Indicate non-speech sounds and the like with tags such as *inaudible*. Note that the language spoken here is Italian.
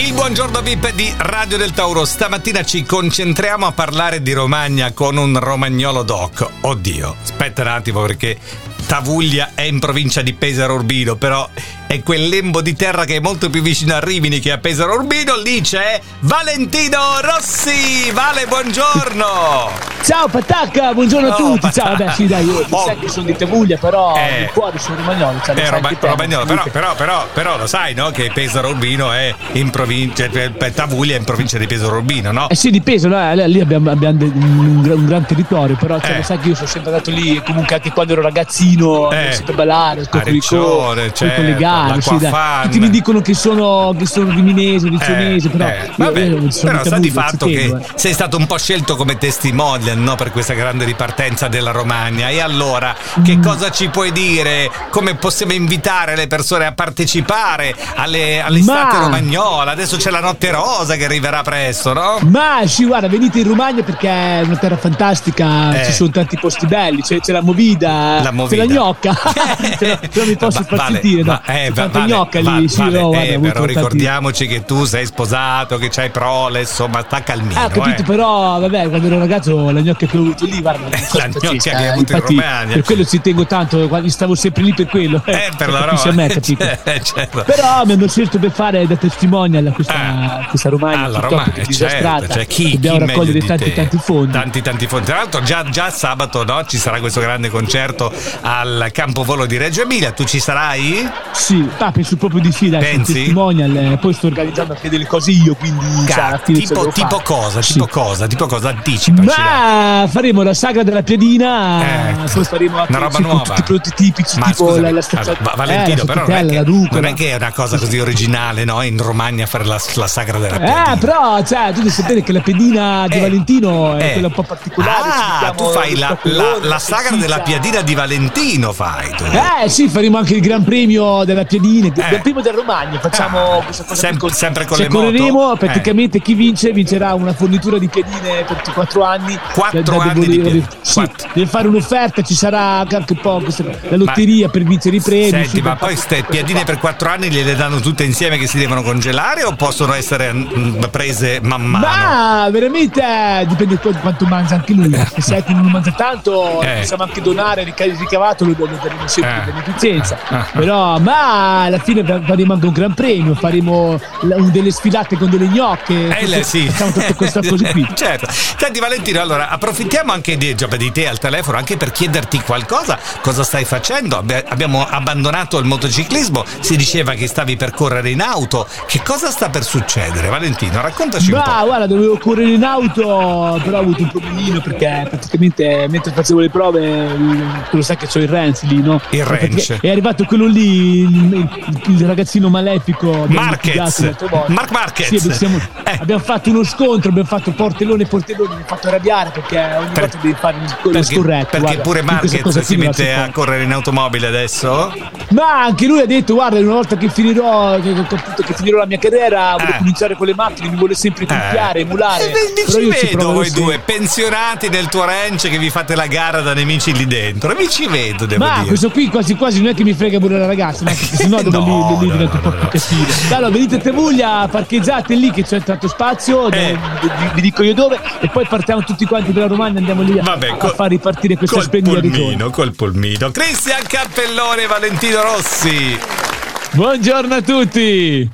Il buongiorno VIP di Radio del Tauro. Stamattina ci concentriamo a parlare di Romagna con un romagnolo doc. Oddio, aspetta un attimo perché Tavuglia è in provincia di Pesaro Urbino, però è quel lembo di terra che è molto più vicino a Rimini che a Pesaro Urbino. Lì c'è Valentino Rossi. Vale, buongiorno. Ciao Patacca, buongiorno a Oh, tutti. Patacca. Ciao, vabbè, sì, dai, io Oh. sai che sono di Tavuglia, però Eh. di cuore sono romagnolo. Cioè, Eh, Roma- Romagnolo, però, però, però, però lo sai, no? Che Pesaro Urbino è in provincia, cioè, Tavuglia è in provincia di Pesaro Urbino, no? Eh sì, di peso, no? Eh, lì abbiamo, abbiamo un, gran- un gran territorio, però cioè, Eh. lo sai che io sono sempre andato lì, comunque anche quando ero ragazzino, Eh. andavo sempre a ballare, A certo, con gare, l'acqua fan. Tutti mi dicono che sono, che sono riminese, riccionese, però eh, vabbè, io sono però di sta di fatto che eh. sei stato un po' scelto come testimonial no, per questa grande ripartenza della Romagna. E allora, che Mm. cosa ci puoi dire? Come possiamo invitare le persone a partecipare alle, all'estate Ma- romagnola? Adesso c'è la Notte Rosa che arriverà presto, no? Ma sì, guarda, venite in Romagna perché è una terra fantastica, Eh. ci sono tanti posti belli, c'è, c'è la movida, La movida. c'è la gnocca, *laughs* Però- però mi posso Va- far vale, sentire, no? va- eh, C'è va- vale, gnocca va- lì, sì, vale, no, eh, però ricordiamoci che tu sei sposato, che c'hai prole, insomma, sta calmino. Ah, capito, eh. però vabbè, quando ero ragazzo la gnocca che ho avuto lì, guarda, La gnocca che hai eh, avuto in infatti, Romagna. Per quello ci tengo tanto, quando stavo sempre lì per quello. Eh, per la roba. me, capito? *laughs* Eh, certo. Però mi hanno scelto per fare da testimonial a questa, questa Romagna, Ah, purtroppo, Romagna, che è disastrata. certo, cioè chi, Dobbiamo chi raccogliere tanti tanti fondi. Tanti tanti fondi. Tra l'altro già, già sabato no, ci sarà questo grande concerto al Campovolo di Reggio Emilia. Tu ci sarai? Sì, ah, penso proprio di sì, dai, Pensi? testimonial, eh, poi sto organizzando anche delle cose io, quindi fine ce tipo, tipo cosa? Sì. Tipo cosa? Tipo cosa? Anticipaci. dai. Ma faremo la sagra della piadina, Eh, poi faremo anche una roba sì, con nuova. tutti i prodotti tipici, Ma tipo scusami, la, la stazza- eh, Valentino, la però non è, che, non è che è una cosa così originale, no? In Romagna fare la, la sagra della Eh, piadina. però, cioè, tu devi sapere che la pedina di Eh, Valentino è eh. quella un po' particolare. Ah, tu fai la, la, la sagra della piadina di Valentino, fai tu. Eh sì, faremo anche il Gran Premio della Piadina, il Eh. Premio del Romagna, facciamo Ah, questa cosa sem- con- sempre con cioè, le correremo, Eh. praticamente chi vince vincerà una fornitura di piadine per tutti i quattro anni. Quattro Da- da- anni di deve- piadine. sì, deve fare un'offerta, ci sarà anche un po' questa- la lotteria per vincere i premi. Senti, sì, ma poi queste cosa per quattro anni gliele danno tutte insieme che si devono congelare o possono essere mm, prese man mano? Ma veramente eh, dipende di quanto mangia anche lui. perché Se non mangia tanto, Eh. possiamo anche donare ricavato, lo daremo sempre Eh. beneficenza. Ah. Però, ma alla fine faremo anche un gran premio, faremo un- delle sfilate con delle gnocche. Eh, sì. Facciamo tutte queste cose qui. *laughs* certo. Senti Valentino, allora approfittiamo anche di, di te al telefono anche per chiederti qualcosa. Cosa stai facendo? Abbi- abbiamo abbandonato il motociclismo, si diceva che stavi per correre in auto. Che cosa sta per succedere? Valentino, raccontaci un Ma po'. guarda, dovevo correre in auto, però ho avuto un problemino perché praticamente mentre facevo le prove, tu lo sai che c'ho il Renzi lì, no? Il Renzi. È arrivato quello lì, il, il- ragazzino malefico. Marquez. Marc Marquez. Sì, abbiamo, siamo- Eh. abbiamo fatto uno scontro, abbiamo fatto portellone portellone, mi ha fatto arrabbiare perché ogni Per- volta devi fare il- lo Perché, scorretto. perché guarda. pure Marquez si mette a correre in automobile adesso? Ma anche lui ha detto: Guarda, una volta che finirò, che, appunto, che finirò la mia carriera, voglio Eh. cominciare con le macchine, mi vuole sempre copiare, emulare. Eh, vi Però ci vedo voi due pensionati nel tuo ranch che vi fate la gara da nemici lì dentro. Vi ci vedo, devo Ma dire. questo qui quasi quasi non è che mi frega pure la ragazza, ma *laughs* perché sennò devo No, lì, lì no, no, po' no. più cattivo. Allora venite a Tevuglia, parcheggiate lì che c'è tanto spazio, Eh. vi, dico io dove, e poi partiamo tutti quanti per la Romagna, andiamo lì a, Vabbè, a col- far ripartire questa col splendida pulmino, col pulmino. Cristian Cappellone e Valentino Rossi. Buongiorno a tutti!